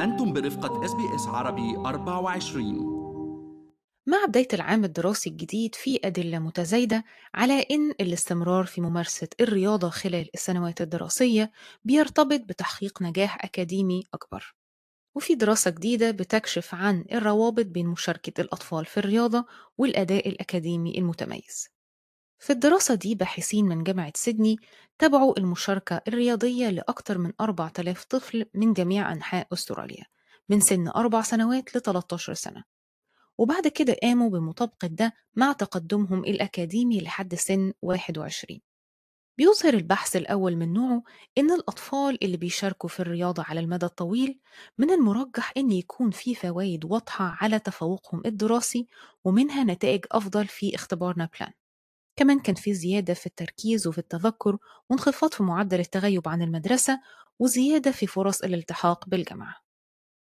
أنتم برفقة SBS عربي 24 مع بداية العام الدراسي الجديد في أدلة متزايدة على إن الاستمرار في ممارسة الرياضة خلال السنوات الدراسية بيرتبط بتحقيق نجاح أكاديمي أكبر. وفي دراسة جديدة بتكشف عن الروابط بين مشاركة الأطفال في الرياضة والأداء الأكاديمي المتميز. في الدراسة دي باحثين من جامعة سيدني تابعوا المشاركة الرياضية لأكثر من 4000 طفل من جميع أنحاء أستراليا من سن 4 سنوات ل 13 سنة. وبعد كده قاموا بمطابقة ده مع تقدمهم الأكاديمي لحد سن 21 بيظهر البحث الأول من نوعه إن الأطفال اللي بيشاركوا في الرياضة على المدى الطويل من المرجح إن يكون في فوائد واضحة على تفوقهم الدراسي ومنها نتائج أفضل في اختبار نابلان. كمان كان في زيادة في التركيز وفي التذكر وانخفاض في معدل التغيب عن المدرسة وزيادة في فرص الالتحاق بالجامعة.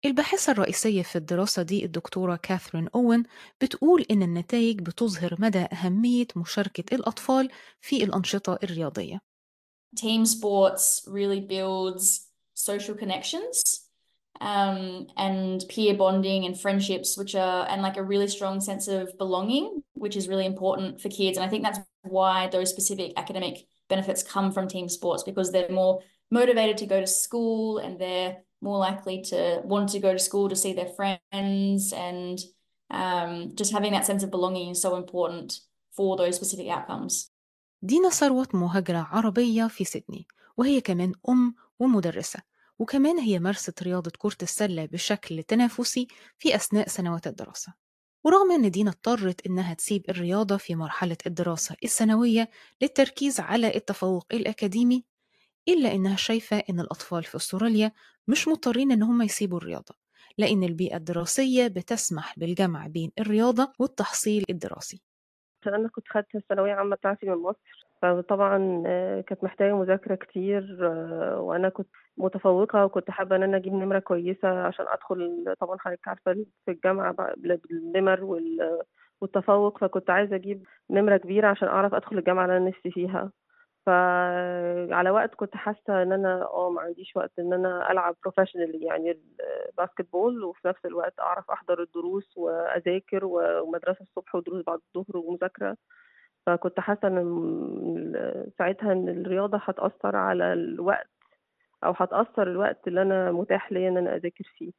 الباحثة الرئيسية في الدراسة دي الدكتورة كاثرين أوين بتقول إن النتائج بتظهر مدى أهمية مشاركة الأطفال في الأنشطة الرياضية. Team sports really builds social connections. um, and peer bonding and friendships, which are, and like a really strong sense of belonging, which is really important for kids. And I think that's why those specific academic benefits come from team sports because they're more motivated to go to school and they're more likely to want to go to school to see their friends and um, just having that sense of belonging is so important for those specific outcomes. دينا ثروت مهاجرة عربية في سيدني وهي كمان أم ومدرسة وكمان هي مارست رياضة كرة السلة بشكل تنافسي في أثناء سنوات الدراسة. ورغم أن دينا اضطرت إنها تسيب الرياضة في مرحلة الدراسة الثانوية للتركيز على التفوق الأكاديمي إلا إنها شايفة إن الأطفال في أستراليا مش مضطرين إن هم يسيبوا الرياضة لأن البيئة الدراسية بتسمح بالجمع بين الرياضة والتحصيل الدراسي. أنا كنت خدت الثانوية عامة بتاعتي من مصر فطبعا آه، كانت محتاجة مذاكرة كتير آه، وأنا كنت متفوقة وكنت حابة إن أنا أجيب نمرة كويسة عشان أدخل طبعا حضرتك عارفة في الجامعة بقى بالنمر وال- والتفوق فكنت عايزة أجيب نمرة كبيرة عشان أعرف أدخل الجامعة اللي أنا نفسي فيها. فعلى وقت كنت حاسة إن أنا آه ما عنديش وقت إن أنا ألعب professionally يعني ال basketball وفي نفس الوقت أعرف أحضر الدروس وأذاكر ومدرسة الصبح ودروس بعد الظهر ومذاكرة. فكنت حاسة إن م- ساعتها إن الرياضة هتأثر على الوقت أو هتأثر الوقت اللي أنا متاح ليا إن أنا أذاكر فيه.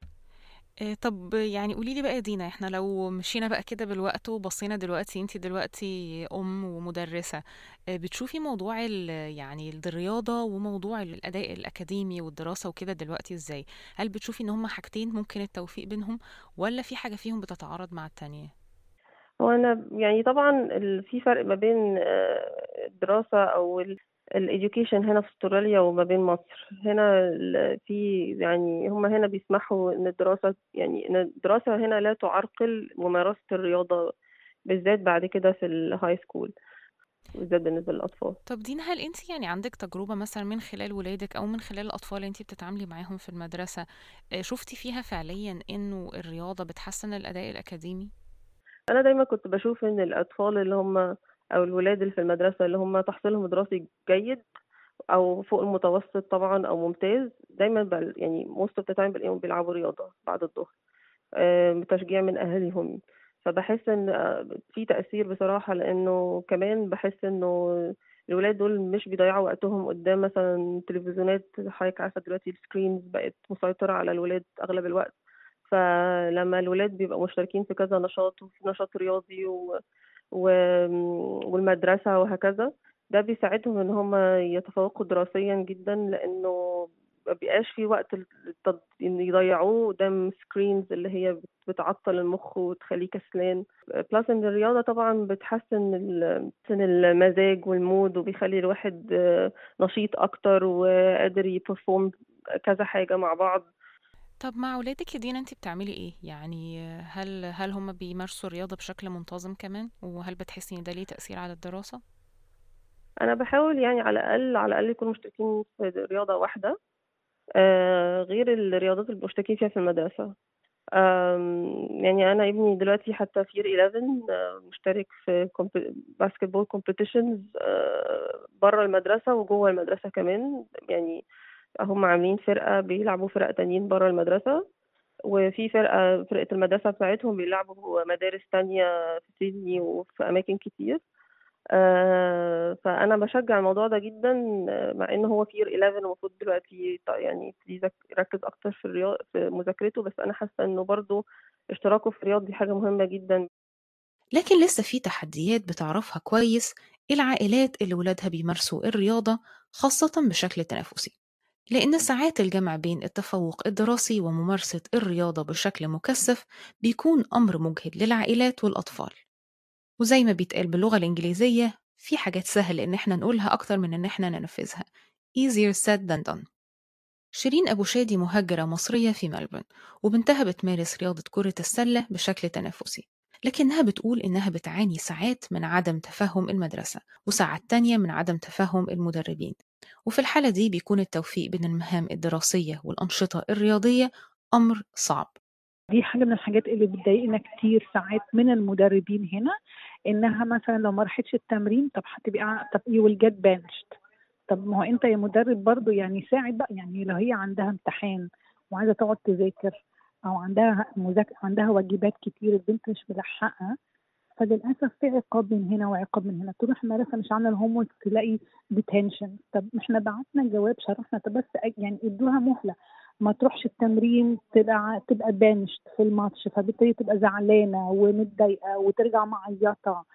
آه، طب يعني قولي لي بقى يا دينا إحنا لو مشينا بقى كده بالوقت وبصينا دلوقتي انت دلوقتي أم ومدرسة آه، بتشوفي موضوع يعني ال- الرياضة وموضوع الأداء الأكاديمي والدراسة وكده دلوقتي إزاي؟ هل بتشوفي إن هما حاجتين ممكن التوفيق بينهم ولا في حاجة فيهم بتتعارض مع التانية؟ هو أنا يعني طبعا في فرق ما بين آه، الدراسة أو الإديوكيشن هنا في أستراليا وما بين مصر. هنا ال- في يعني هم هنا بيسمحوا إن الدراسة يعني إن الدراسة هنا لا تعرقل ممارسة الرياضة بالذات بعد كده في ال high school بالذات بالنسبة للأطفال. طب دينا هل أنت يعني عندك تجربة مثلا من خلال ولادك أو من خلال الأطفال اللي أنت بتتعاملي معاهم في المدرسة آه، شفتي فيها فعليا إنه الرياضة بتحسن الأداء الأكاديمي؟ أنا دايما كنت بشوف إن الأطفال اللي هم أو الولاد اللي في المدرسة اللي هم تحصيلهم دراسي جيد أو فوق المتوسط طبعا أو ممتاز دايما بل يعني most of the time بلاقيهم بيلعبوا رياضة بعد الظهر آه، تشجيع من أهاليهم. فبحس إن آه، في تأثير بصراحة لأنه كمان بحس إنه الولاد دول مش بيضيعوا وقتهم قدام مثلا تلفزيونات حضرتك عارفة دلوقتي السكرينز بقت مسيطرة على الولاد أغلب الوقت. فلما الولاد بيبقوا مشتركين في كذا نشاط وفي نشاط رياضي و... والمدرسة وهكذا ده بيساعدهم إن هم يتفوقوا دراسيا جدا لأنه ما بيبقاش في وقت. إن يضيعوه قدام screens اللي هي بت- بتعطل المخ وتخليه كسلان plus إن الرياضة طبعا بتحسن بتحسن المزاج وال mood وبيخلي الواحد آه، نشيط أكتر وقادر ي perform كذا حاجة مع بعض طب مع ولادك يا دينا انت بتعملي إيه؟ يعني هل هل هم بيمارسوا الرياضة بشكل منتظم كمان؟ وهل بتحسي ان ده ليه تأثير على الدراسة؟ أنا بحاول يعني على الأقل على الأقل يكونوا مشتركين في رياضة واحدة. آه، غير الرياضات اللي مشتركين فيها في المدرسة. آم، يعني أنا ابني دلوقتي حتى في year 11 آه، مشترك في basketball competitions بره المدرسة وجوه المدرسة كمان. يعني هم عاملين فرقة بيلعبوا فرق تانيين بره المدرسة وفي فرقة فرقة المدرسة بتاعتهم بيلعبوا مدارس تانية في سيدني وفي أماكن كتير. آه، فأنا بشجع الموضوع ده جدا مع إن هو في 11 المفروض دلوقتي يعني يركز أكتر في الرياض في مذاكرته بس أنا حاسة إنه برضه اشتراكه في الرياض دي حاجة مهمة جدا. لكن لسه في تحديات بتعرفها كويس العائلات اللي ولادها بيمارسوا الرياضة خاصة بشكل تنافسي. لأن ساعات الجمع بين التفوق الدراسي وممارسة الرياضة بشكل مكثف بيكون أمر مجهد للعائلات والأطفال. وزي ما بيتقال باللغة الإنجليزية في حاجات سهل إن إحنا نقولها أكتر من إن إحنا ننفذها. Easier said than done. شيرين أبو شادي مهاجرة مصرية في ملبورن وبنتها بتمارس رياضة كرة السلة بشكل تنافسي لكنها بتقول إنها بتعاني ساعات من عدم تفهم المدرسة وساعات تانية من عدم تفهم المدربين. وفي الحالة دي بيكون التوفيق بين المهام الدراسية والأنشطة الرياضية أمر صعب. دي حاجة من الحاجات اللي بتضايقنا كتير ساعات من المدربين هنا إنها مثلا لو ما راحتش التمرين طب هتبقى طب you will get benched. طب ما هو أنت يا مدرب برضو يعني ساعد بقى يعني لو هي عندها امتحان وعايزة تقعد تذاكر أو عندها مذاكره عندها واجبات كتير البنت مش ملحقة فللأسف في عقاب من هنا وعقاب من هنا. تروح المدرسة مش عاملة ال homework تلاقي detention طب إحنا بعتنا جواب شرحنا. طب بس يعني إدوها مهلة. ما تروحش التمرين تبقى تبقى benched في الماتش فبالتالي تبقى زعلانة ومتضايقة وترجع معيطة.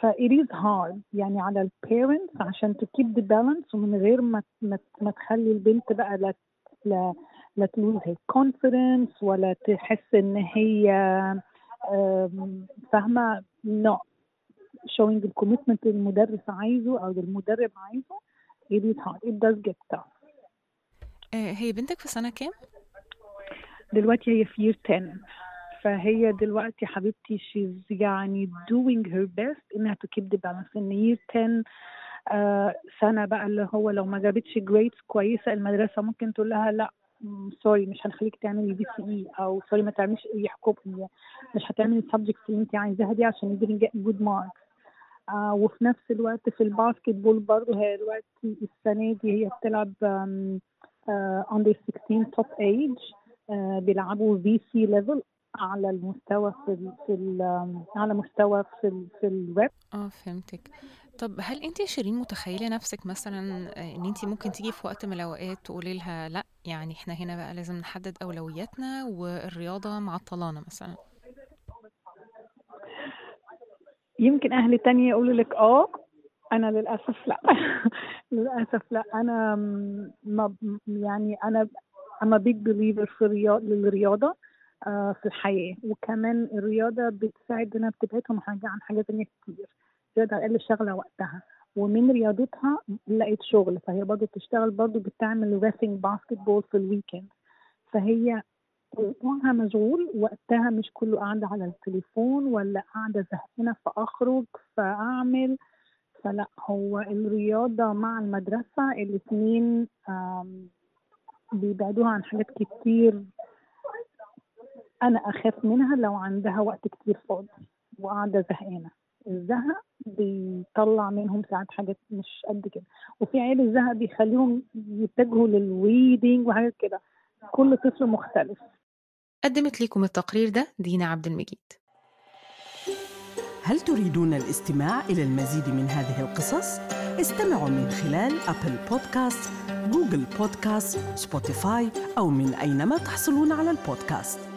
ف it is hard يعني على ال parents عشان keep the balance ومن غير ما ما, تخلي البنت بقى لا لا لا ت lose her confidence ولا تحس إن هي فاهمة not showing the commitment اللي المدرس عايزه أو المدرب عايزه it is hard it does get tough. آه، هي بنتك في سنة كام؟ دلوقتي هي في year 10 فهي دلوقتي حبيبتي she's يعني doing her best إنها to keep the balance. إن year 10 آه سنة بقى اللي هو لو ما جابتش grades كويسة المدرسة ممكن تقول لها لا sorry مش هنخليك تعملي VCE أو sorry ما تعمليش أي حكم مش هتعملي ال subjects اللي انت عايزاها دي عشان get good marks. آه وفي نفس الوقت في ال basketball برضه هي دلوقتي السنة دي هي بتلعب under 16 top age آه بيلعبوا في C level على المستوى في ال في ال على مستوى في ال في الويب آه فهمتك. طب هل انت يا شيرين متخيلة نفسك مثلا آه، ان انت ممكن تيجي في وقت من الأوقات تقولي لها لأ يعني إحنا هنا بقى لازم نحدد أولوياتنا والرياضة معطلانا مثلا؟ يمكن أهل تانية يقولوا لك آه أنا للأسف لأ. للأسف لأ. أنا ما يعني أنا a big believer في الرياضة للرياضة آه، في الحياة. وكمان الرياضة بتساعد إنها بتبعدهم حاجة عن حاجات تانية كتير. تقدر أقل شغلة وقتها. ومن رياضتها لقيت شغل فهي برضه بتشتغل برضه بتعمل reffing basketball في ال weekend فهي اسبوعها مشغول وقتها مش كله قاعدة على التليفون ولا قاعدة زهقانة فأخرج فأعمل. فلا هو الرياضة مع المدرسة الاتنين آم، بيبعدوها عن حاجات كتير أنا أخاف منها لو عندها وقت كتير فاضي وقاعدة زهقانة. الزهق بيطلع منهم ساعات حاجات مش قد كده. وفي عيال الزهق بيخليهم يتجهوا لل reading وحاجات كده. كل طفل مختلف. قدمت لكم التقرير ده دينا عبد المجيد. هل تريدون الاستماع إلى المزيد من هذه القصص؟ استمعوا من خلال أبل بودكاست، جوجل بودكاست، سبوتيفاي أو من أينما تحصلون على البودكاست.